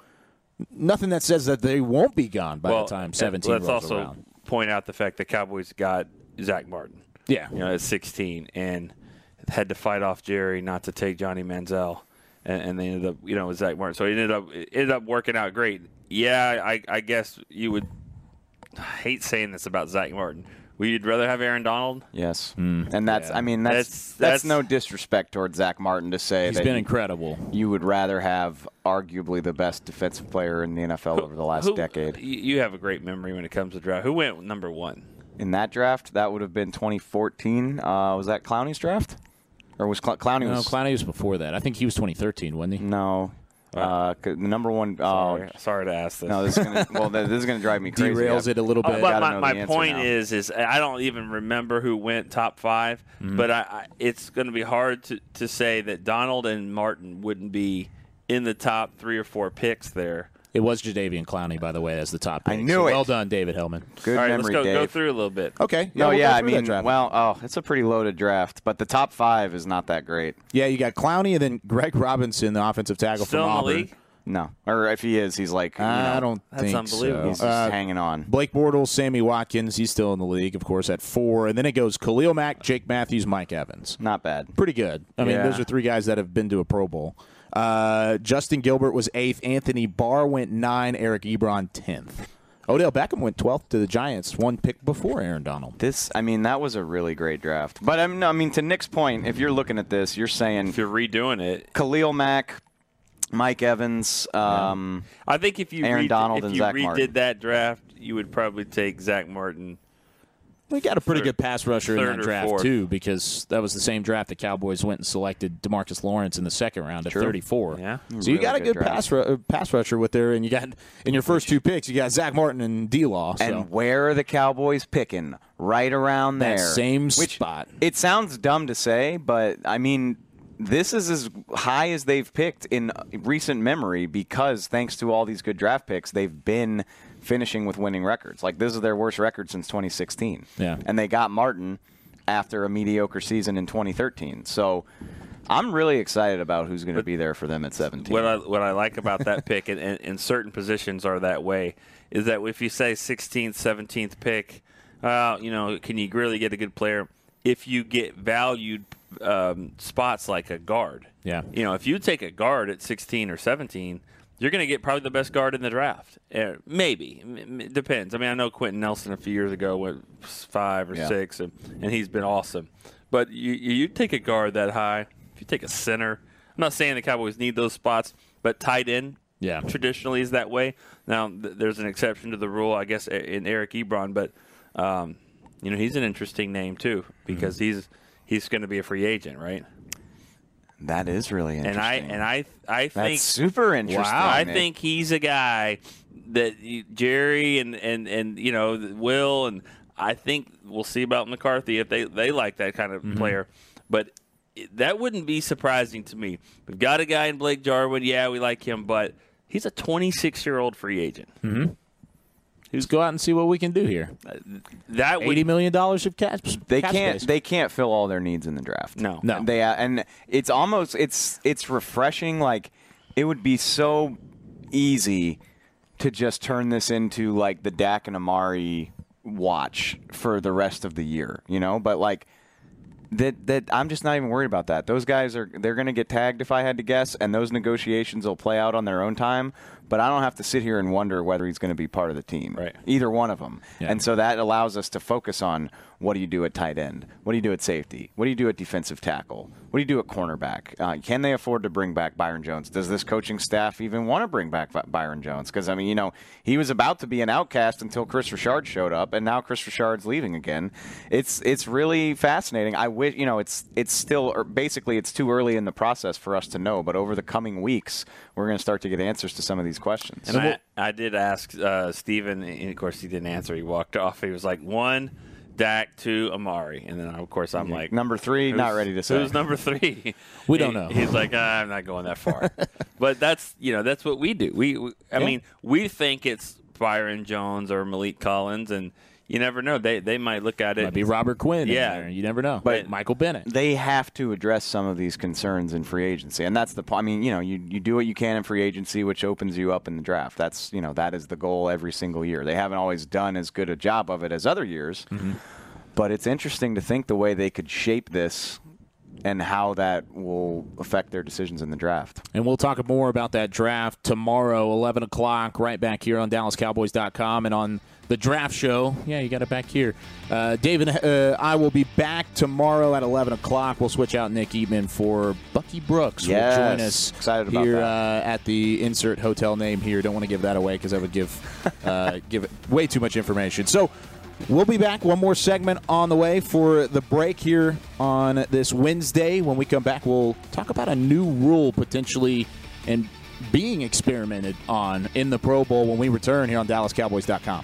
nothing that says that they won't be gone by well, the time and 17 Let's also around. point out the fact the Cowboys got Zach Martin. Yeah. you know, at 16, and had to fight off Jerry not to take Johnny Manziel, and, and they ended up, you know, with Zach Martin. So it ended up it ended up working out great. Yeah, I, I guess you would I hate saying this about Zach Martin. We'd you rather have Aaron Donald? Yes, Hmm. and that's Yeah. I mean that's, That's- that's that's- no disrespect towards Zach Martin to say He's that been incredible. You would rather have arguably the best defensive player in the NFL over the last Who- decade. You you have a great memory when it comes to draft. Who went number one? In that draft, that would have been 2014. Uh, was that Clowney's draft, or was Cl- Clowney No, was Clowney was before that. I think he was 2013, wasn't he? No. Uh, 'cause the number one. Oh, Sorry, sorry to ask this. No, this is gonna. well, this is gonna drive me crazy. Derails it a little Uh, bit. but my, my point now. is, is I don't even remember who went top 5 Mm-hmm. but I, I, it's going to be hard to, to say that Donald and Martin wouldn't be in the top three or four picks there. It was Jadeveon Clowney, by the way, as the top pick. I knew So it. Well done, David Helman. Good All right, memory, let's go, Dave. go through a little bit. Okay. No, we'll yeah, I mean, draft. well, oh, it's a pretty loaded draft, but the top five is not that great. Yeah, you got Clowney and then Greg Robinson, the offensive tackle Still from in the Auburn. league? No, or if he is, he's like, you I don't That's think unbelievable. so. He's just Uh, hanging on. Blake Bortles, Sammy Watkins, he's still in the league, of course, at four. And then it goes Khalil Mack, Jake Matthews, Mike Evans. Not bad. Pretty good. I mean, those are three guys that have been to a Pro Bowl. Uh, Justin Gilbert was eighth. Anthony Barr went nine. Eric Ebron, tenth. Odell Beckham went 12th to the Giants, one pick before Aaron Donald. This, I mean, that was a really great draft. But I mean, I mean, to Nick's point, if you're looking at this, you're saying If you're redoing it, Khalil Mack, Mike Evans, um, I think if you Aaron redid- Donald if and you Zach redid Martin. that draft, you would probably take Zach Martin. We got a pretty Third- good pass rusher in that draft fourth. too, because that was the same draft the Cowboys went and selected Demarcus Lawrence in the second round at True. 34. Yeah. so you got a good good pass ru- uh, pass rusher with there, and you got in your first two picks, you got Zach Martin and D Law. So. and where are the Cowboys picking? Right around That there, same Which, spot. It sounds dumb to say, but I mean, this is as high as they've picked in recent memory because thanks to all these good draft picks, they've been finishing with winning records. Like this is their worst record since 2016. Yeah. and they got Martin after a mediocre season in 2013. So. I'm really excited about who's going to be there for them at 17. What I what I like about that pick, and, and, and certain positions are that way, is that if you say 16th, 17th pick, uh, you know, can you really get a good player? If you get valued um, spots like a guard, Yeah. you know, if you take a guard at 16 or 17, you're going to get probably the best guard in the draft. Uh, maybe it depends. I mean, I know Quenton Nelson a few years ago went five or Yeah. six, and, and he's been awesome. But you you take a guard that high, if you take a center, I'm not saying the Cowboys need those spots, but tight end Yeah. traditionally is that way. Now th- there's an exception to the rule, I guess, in Eric Ebron, but um, you know he's an interesting name too because Mm-hmm. he's he's going to be a free agent, right? That is really interesting. And I and I I That's think super interesting, Wow, I Nick. think he's a guy that you- Jerry and and and you know Will and I think we'll see about McCarthy if they they like that kind of Mm-hmm. player, but. That wouldn't be surprising to me. We've got a guy in Blake Jarwin. Yeah, we like him, but he's a 26 year old free agent. Mm-hmm. Let's go out and see what we can do here. That would eighty million dollars of cash. they cap can't space. they can't fill all their needs in the draft. No. No. They uh, and it's almost it's it's refreshing. Like it would be so easy to just turn this into like the Dak and Amari watch for the rest of the year. You know, but like. That, that I'm just not even worried about that. Those guys are they're going to get tagged if I had to guess, and those negotiations will play out on their own time. But I don't have to sit here and wonder whether he's going to be part of the team. Right. Either one of them. Yeah. And so that allows us to focus on what do you do at tight end? What do you do at safety? What do you do at defensive tackle? What do you do at cornerback? Uh, can they afford to bring back Byron Jones? Does this coaching staff even want to bring back Byron Jones? Because, I mean, you know, he was about to be an outcast until Kris Richard showed up, and now Kris Richard's leaving again. It's it's really fascinating. I wish, you know, it's it's still, or basically, it's too early in the process for us to know, but over the coming weeks, we're going to start to get answers to some of these questions. And I, I did ask uh, Stephen, and of course he didn't answer. He walked off. He was like, one, Dak, to Amari. And then, of course, I'm like, Number three, not ready to say. Who's number three? We don't know. He's like, ah, I'm not going that far. but that's, you know, that's what we do. We, we I Yeah. mean, we think it's Byron Jones or Maliek Collins, and you never know. They they might look at it. Might be Robert Quinn. in Yeah. there. you never know. But- Michael Bennett. they have to address some of these concerns in free agency, and that's the. po- I mean, you know, you you do what you can in free agency, which opens you up in the draft. That's you know that is the goal every single year. They haven't always done as good a job of it as other years, mm-hmm. but it's interesting to think the way they could shape this and how that will affect their decisions in the draft. And we'll talk more about that draft tomorrow, 11 o'clock, right back here on DallasCowboys.com and on the draft show. Yeah, you got it back here. Uh, David, uh, I will be back tomorrow at 11 o'clock. We'll switch out Nick Eatman for Bucky Brooks. will Yes, join us excited about here that. Uh, at the insert hotel name here. Don't want to give that away because I would give uh, give it way too much information. So We'll be back. One more segment on the way for the break here on this Wednesday. When we come back, we'll talk about a new rule potentially and being experimented on in the Pro Bowl when we return here on DallasCowboys.com.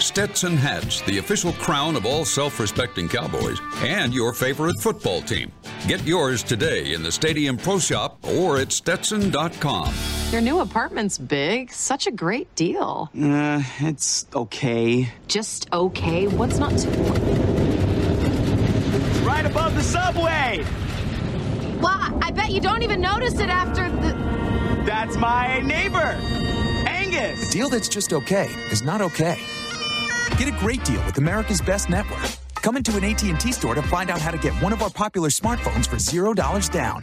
Stetson hats, the official crown of all self respecting Cowboys, and your favorite football team. Get yours today in the Stadium Pro Shop or at Stetson.com. Your new apartment's big. Such a great deal. Uh, it's okay. Just okay. What's not to? Right above the subway! Well, I bet you don't even notice it after the. That's my neighbor, Angus. A deal that's just okay is not okay. Get a great deal with America's Best Network. Come into an AT&T store to find out how to get one of our popular smartphones for $0 down,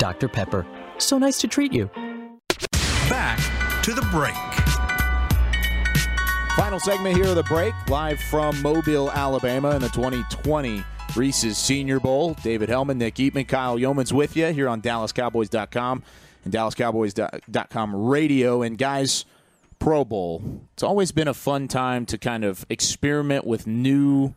Dr. Pepper, so nice to treat you. Back to the break. Final segment here of the break, live from Mobile, Alabama in the 2020 Reese's Senior Bowl. David Helman, Nick Eatman, Kyle Youmans with you here on DallasCowboys.com and DallasCowboys.com radio. And guys, Pro Bowl. It's always been a fun time to kind of experiment with new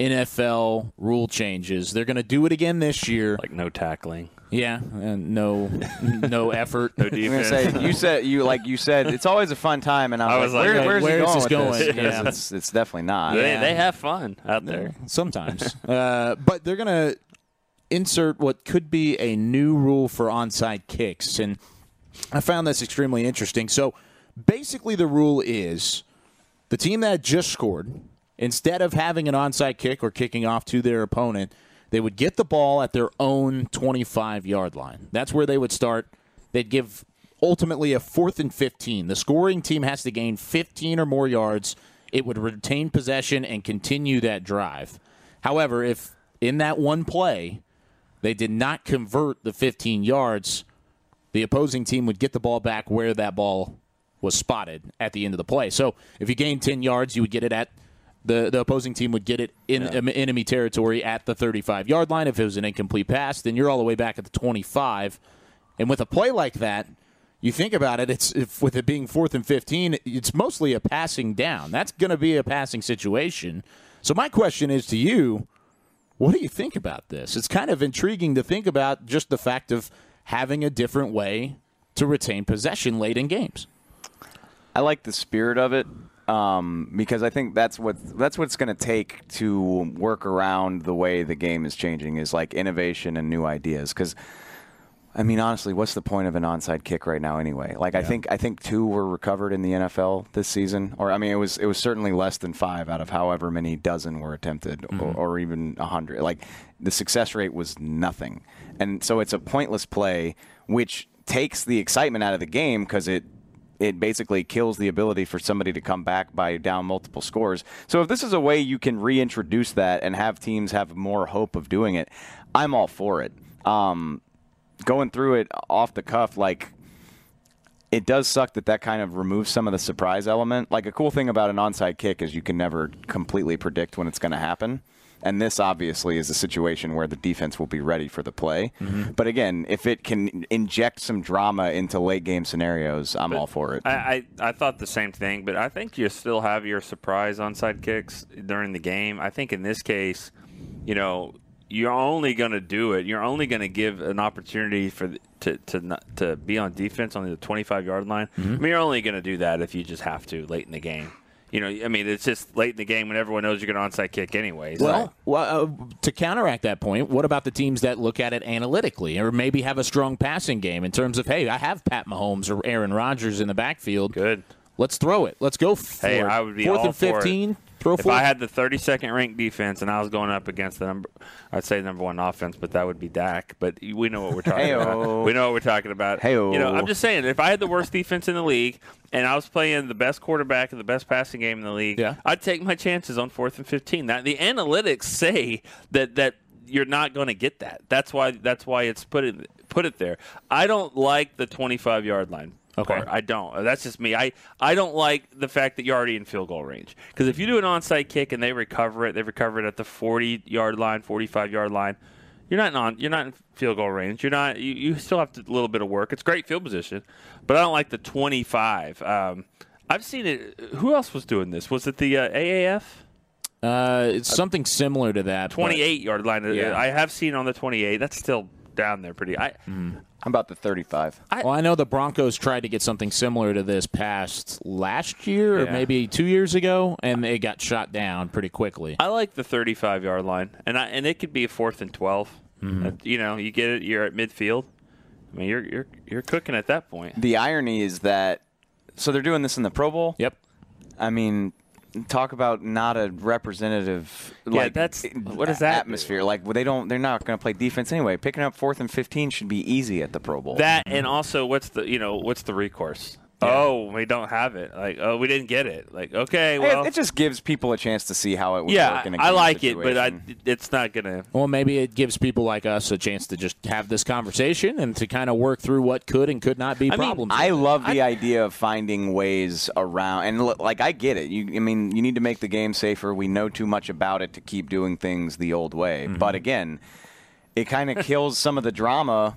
NFL rule changes. They're going to do it again this year. Like no tackling. Yeah, and no no effort. No I'm gonna defense. say you said you like you said it's always a fun time, and I was, I was like, like, Where, hey, where's where he is going this with going? this? 'Cause Yeah. It's, it's definitely not. They, they have fun out there. Sometimes. uh, but they're going to insert what could be a new rule for onside kicks. And I found this extremely interesting. So basically, the rule is the team that just scored, instead of having an onside kick or kicking off to their opponent, they would get the ball at their own 25 yard line. That's where they would start. They'd give ultimately a fourth and 15. The scoring team has to gain 15 or more yards. It would retain possession and continue that drive. However, if in that one play they did not convert the 15 yards, the opposing team would get the ball back where that ball was spotted at the end of the play. So if you gained 10 yards, you would get it at the, the opposing team would get it in em- um, enemy territory at the 35 yard line. If it was an incomplete pass, then you're all the way back at the 25. And with a play like that, you think about it, it's if with it being fourth and 15, it's mostly a passing down. That's going to be a passing situation. So my question is to you, what do you think about this? It's kind of intriguing to think about just the fact of having a different way to retain possession late in games. I like the spirit of it um, because I think that's what that's what it's going to take to work around the way the game is changing is like innovation and new ideas. Because I mean, honestly, what's the point of an onside kick right now anyway? Like, I think I think two were recovered in the NFL this season, or I mean, it was it was certainly less than five out of however many dozen were attempted, or, or even a hundred. Like, the success rate was nothing, and so it's a pointless play, which takes the excitement out of the game because it it basically kills the ability for somebody to come back by down multiple scores. So if this is a way you can reintroduce that and have teams have more hope of doing it, I'm all for it. Um, going through it off the cuff, like it does suck that that kind of removes some of the surprise element. Like a cool thing about an onside kick is you can never completely predict when it's going to happen. And this obviously is a situation where the defense will be ready for the play. Mhm. But again, if it can inject some drama into late game scenarios, I'm all for it. I, I, I thought the same thing, but I think you still have your surprise onside kicks during the game. I think in this case, you know, you're only going to do it. You're only going to give an opportunity for to to not, to be on defense on the 25 yard line. Mm-hmm. I mean, you're only going to do that if you just have to late in the game. You know, I mean, it's just late in the game when everyone knows you're going to onside kick anyways. Well, well uh, to counteract that point, what about the teams that look at it analytically or maybe have a strong passing game in terms of, hey, I have Pat Mahomes or Aaron Rodgers in the backfield. Good. Let's throw it. Let's go for Hey, it. I would be Fourth and for it. 15. Throw if for I had the 32nd ranked defense and I was going up against the number, I'd say number one offense, but that would be Dak. But we know what we're talking Heyo. about. We know what we're talking about. Heyo. You know, I'm just saying, if I had the worst defense in the league and I was playing the best quarterback and the best passing game in the league, Yeah. I'd take my chances on fourth and 15. That the analytics say that that you're not going to get that. That's why that's why it's put it put it there. I don't like the 25 yard line. Okay. part. I don't. That's just me. I, I don't like the fact that you're already in field goal range. Because if you do an onside kick and they recover it, they recover it at the 40 yard line, 45 yard line. You're not in on. You're not in field goal range. You're not. You, you still have to, a little bit of work. It's great field position, but I don't like the 25. Um, I've seen it. Who else was doing this? Was it the uh, AAF? Uh, it's something similar to that. 28 yard line. Yeah. I have seen on the 28. That's still down there pretty. i i'm about the 35? well, I know the Broncos tried to get something similar to this past last year or maybe two years ago, and they got shot down pretty quickly. I like the 35 yard line, and I, and it could be a fourth and 12. Mm-hmm. Uh, you know, you get it. You're at midfield. I mean, you're you're you're cooking at that point. The irony is that so they're doing this in the Pro Bowl. Yep. I mean, talk about not a representative Yeah, like that's- eh, what is does that atmosphere. Like well, they don't they're not going to play defense anyway. Picking up fourth and 15 should be easy at the Pro Bowl. That and also, what's the you know what's the recourse? Oh, we don't have it. Like, oh, we didn't get it. Like, okay, well, it just gives people a chance to see how it would yeah, work in a I game I like it, but I, it's not gonna. Well, maybe it gives people like us a chance to just have this conversation and to kind of work through what could and could not be I mean, problems. I love the idea of finding ways around, and look, like I get it. You, I mean, you need to make the game safer. We know too much about it to keep doing things the old way. Mm-hmm. But again, it kind of kills some of the drama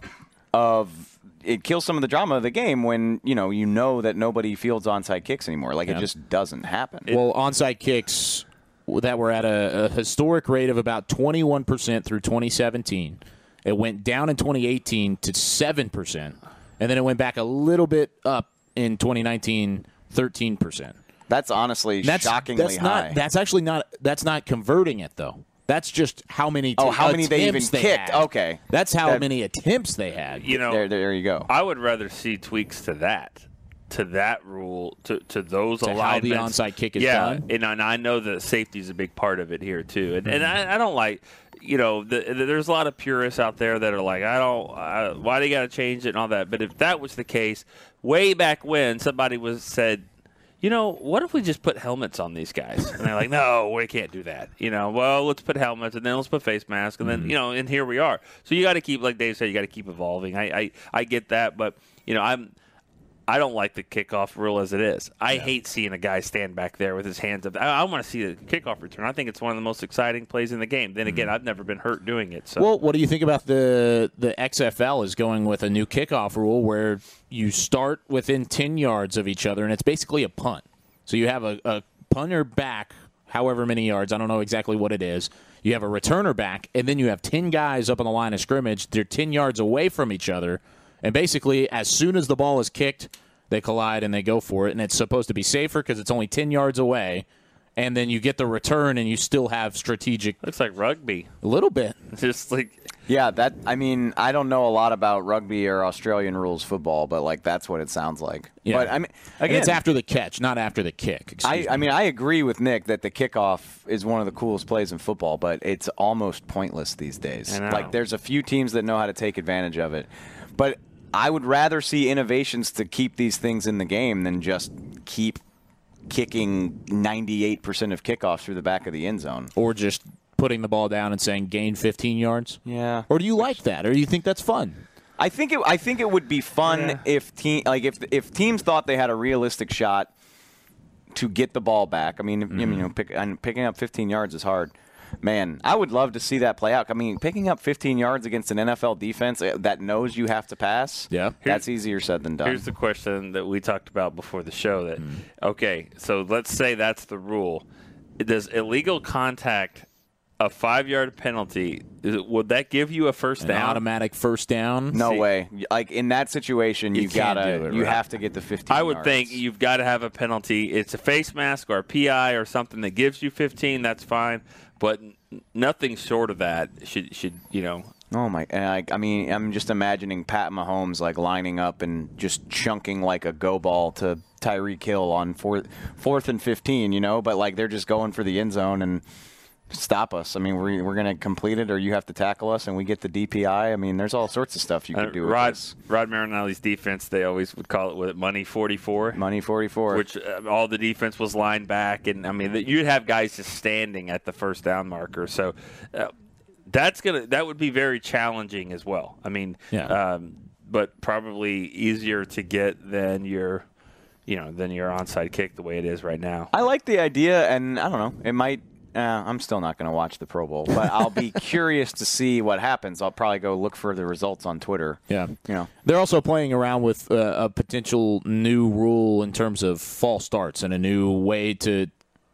of. It kills some of the drama of the game when you know you know that nobody fields onside kicks anymore. Like Yeah. it just doesn't happen. well, onside kicks that were at a, a historic rate of about 21% through 2017. It went down in 2018 to 7%, and then it went back a little bit up in 2019, 13%. That's honestly That's, shockingly that's high. Not, that's actually not. That's not converting it though. That's just how many. Oh, how many they even attempts kicked. had. Okay. That's how That- many attempts they had. You know, there, there you go. I would rather see tweaks to that, to that rule, to to those To how the alignments. onside kick is yeah, done? and, and I know that safety is a big part of it here too. And, and Mm-hmm. I, I don't like, you know, the, the, there's a lot of purists out there that are like, I don't, I, why do you got to change it and all that. But if that was the case, way back when somebody was said. You know, what if we just put helmets on these guys? And they're like, no, we can't do that. You know, well, let's put helmets and then let's put face masks and then, mm-hmm. you know, and here we are. So you got to keep, like Dave said, you got to keep evolving. I, I, I get that, but you know, I'm, I don't like the kickoff rule as it is. I hate seeing a guy stand back there with his hands up. I, I want to see the kickoff return. I think it's one of the most exciting plays in the game. Then again, mm-hmm. I've never been hurt doing it. So Well, what do you think about the the XFL is going with a new kickoff rule where you start within ten yards of each other, and it's basically a punt. So you have a, a punter back, however many yards. I don't know exactly what it is. You have a returner back, and then you have ten guys up on the line of scrimmage. They're ten yards away from each other, and basically, as soon as the ball is kicked, they collide and they go for it. And it's supposed to be safer because it's only ten yards away. And then you get the return, and you still have strategic. looks like rugby. A little bit. Just like Yeah, that. I mean, I don't know a lot about rugby or Australian rules football, but like that's what it sounds like. Yeah. But I mean, And it's after the catch, not after the kick. I, Excuse I mean, I agree with Nick that the kickoff is one of the coolest plays in football, but it's almost pointless these days. I know. Like, there's a few teams that know how to take advantage of it, but I would rather see innovations to keep these things in the game than just keep kicking 98% of kickoffs through the back of the end zone. or just putting the ball down and saying gain 15 yards? Yeah. Or do you like that? Or do you think that's fun? I think it. I think it would be fun if team like if if teams thought they had a realistic shot to get the ball back. I mean, if- you mm-hmm. know, pick, and picking up 15 yards is hard. Man, I would love to see that play out. I mean, picking up 15 yards against an NFL defense uh, that knows you have to pass. Yeah, that's easier said than done. Here's the question that we talked about before the show. That okay, so let's say that's the rule. Does illegal contact a five yard penalty? Is it, would that give you a first An down? automatic first down? no See- way. Like in that situation, you, You gotta, do it, you right? have to get the 15. I would yards. think you've got to have a penalty. It's a face mask or a PI or something that gives you 15. That's fine, but nothing short of that should should you know. Oh my! I, I mean, I'm just imagining Pat Mahomes like lining up and just chunking like a go ball to Tyreek Hill on fourth, fourth and fifteen. You know, but like they're just going for the end zone and stop us. I mean, we're we're gonna complete it, or you have to tackle us, and we get the DPI. I mean, there's all sorts of stuff you Uh, do. With Rod this. Rod Marinelli's defense, they always would call it with money 44. Money 44. Which uh, all the defense was lined back, and I mean you'd have guys just standing at the first down marker. So uh, that's gonna that would be very challenging as well. I mean, Yeah. um, but probably easier to get than your, you know, than your onside kick the way it is right now. I like the idea, and I don't know. It might. Uh, I'm still not going to watch the Pro Bowl, but I'll be curious to see what happens. I'll probably go look for the results on Twitter. Yeah. You know. They're also playing around with uh, a potential new rule in terms of false starts and a new way to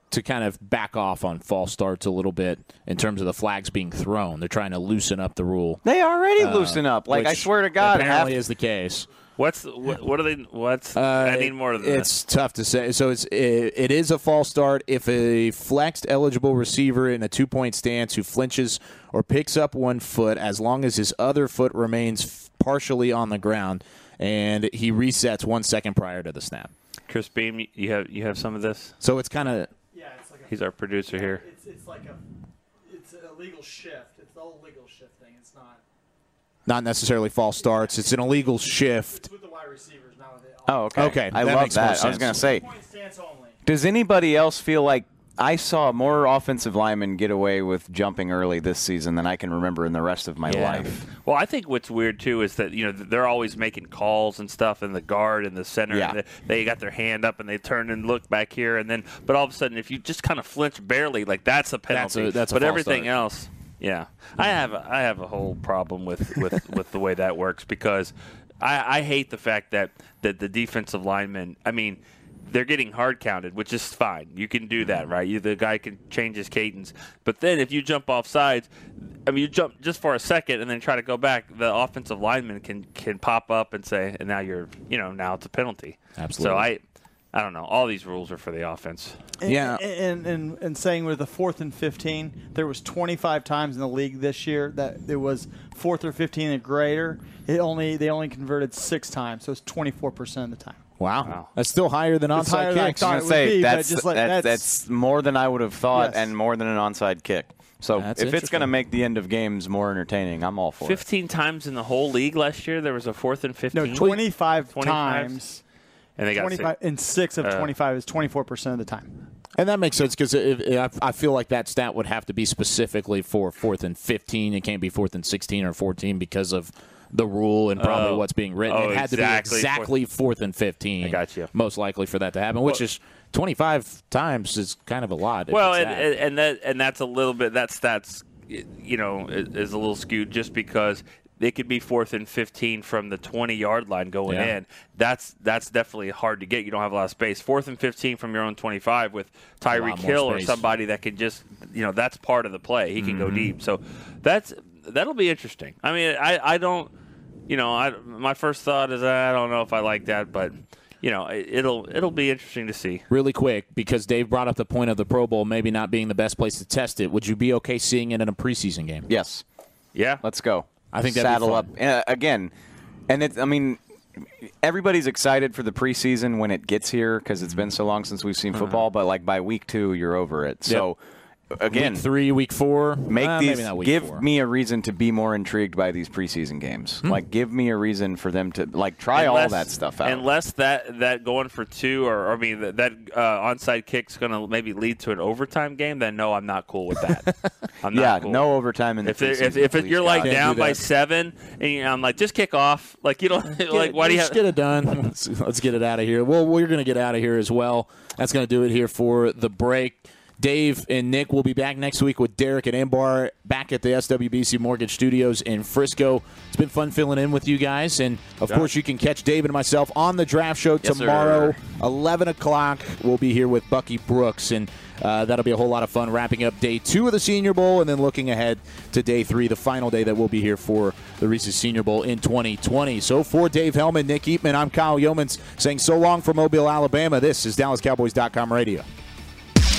to kind of back off on false starts a little bit in terms of the flags being thrown. They're trying to loosen up the rule. They already Uh, loosen up. Like I swear to God, apparently half- is the case. What's what, what are they? What's Uh, I need more of this. It's tough to say. So it's it, it is a false start if a flexed eligible receiver in a two point stance who flinches or picks up one foot as long as his other foot remains f- partially on the ground and he resets one second prior to the snap. Chris Beam, you have you have some of this. So it's kind of Yeah, it's like a, He's our producer here. It's, it's like a it's a legal shift. It's all legal shift thing. It's not. not necessarily false starts. It's an illegal shift. It's with the wide receivers, not with the Oh, okay. Okay, I that love makes more that. I was sense. going to say, does anybody else feel like I saw more offensive linemen get away with jumping early this season than I can remember in the rest of my life? Well, I think what's weird too is that you know they're always making calls and stuff, and the guard and the center, Yeah. and they, they got their hand up and they turn and look back here, and then but all of a sudden, if you just kind of flinch barely, like that's a That's penalty. a- that's a but false everything start. else, yeah, I have a, I have a whole problem with with with the way that works because I, I hate the fact that that the defensive linemen, I mean. They're getting hard counted, which is fine. You can do that, right? You, the guy can change his cadence. But then if you jump off sides, I mean, you jump just for a second and then try to go back, the offensive lineman can can pop up and say, and now you're, you know, now it's a penalty. Absolutely. So I, I don't know. All these rules are for the offense. And, And, and and saying with the fourth and fifteen, there was 25 times in the league this year that it was fourth or 15 and greater. It only they only converted six times, so it's 24 percent of the time. Wow. That's still higher than It's onside higher than I kicks. thought I it was would say be, that's, just like- that's, that's- that's more than I would have thought, Yes. and more than an onside kick. So That's if it's going to make the end of games more entertaining, I'm all for it. 15 times in the whole league last year, there was a fourth and 15. No, 25, 25? times. And they got 25 six. and six of Uh, 25 is 24 percent of the time. And that makes sense because I I feel like that stat would have to be specifically for fourth and 15. It can't be fourth and 16 or 14 because of the rule and probably Oh. what's being written. Oh, it had exactly. to be exactly fourth, and 15. I got you. Most likely for that to happen, which Well- is 25 times is kind of a lot. Well, and, that. and and that and that's a little bit that's that's you know is is a little skewed just because it could be fourth and 15 from the 20 yard line going Yeah. in. That's that's definitely hard to get. You don't have a lot of space. Fourth and 15 from your own 25 with A lot Tyreek Hill or somebody that can just you know that's part of the play. He can go Mhm. deep. So that's that'll be interesting. I mean, I I don't you know I my first thought is I don't know if I like that, but you know it, it'll it'll be interesting to see. really quick because Dave brought up the point of the Pro Bowl maybe not being the best place to test it. Would you be okay seeing it in a preseason game? Yes. Yeah. Let's go. I think saddle up uh, again, and it's. I mean, everybody's excited for the preseason when it gets here because it's been so long since we've seen football. But like by week two, you're over it. So again, week three, week four, make Uh, these. maybe not week give four. me a reason to be more intrigued by these preseason games. Hmm. Like, give me a reason for them to like try all that stuff out. Unless that that going for two or, or I mean that, that uh, onside kick's going to maybe lead to an overtime game, then no, I'm not cool with that. I'm not yeah, cool. no overtime in the If, there- preseason. if, if it, you're like God. down by seven, and you I'm like, just kick off. Like you don't like why do you Let's have? get it done? Let's, let's get it out of here. Well, we're going to get out of here as well. That's going to do it here for the break. Dave and Nick will be back next week with Derek and Ambar back at the SWBC Mortgage Studios in Frisco. It's been fun filling in with you guys. And, of course, you can catch Dave and myself on the draft show Yes, tomorrow, sir. 11 o'clock. We'll be here with Bucky Brooks. And uh, that'll be a whole lot of fun wrapping up day two of the Senior Bowl and then looking ahead to day three, the final day that we'll be here for the Reese's Senior Bowl in 2020. So for Dave Helman, Nick Eatman, I'm Kyle Youmans saying so long from Mobile, Alabama. This is DallasCowboys.com radio.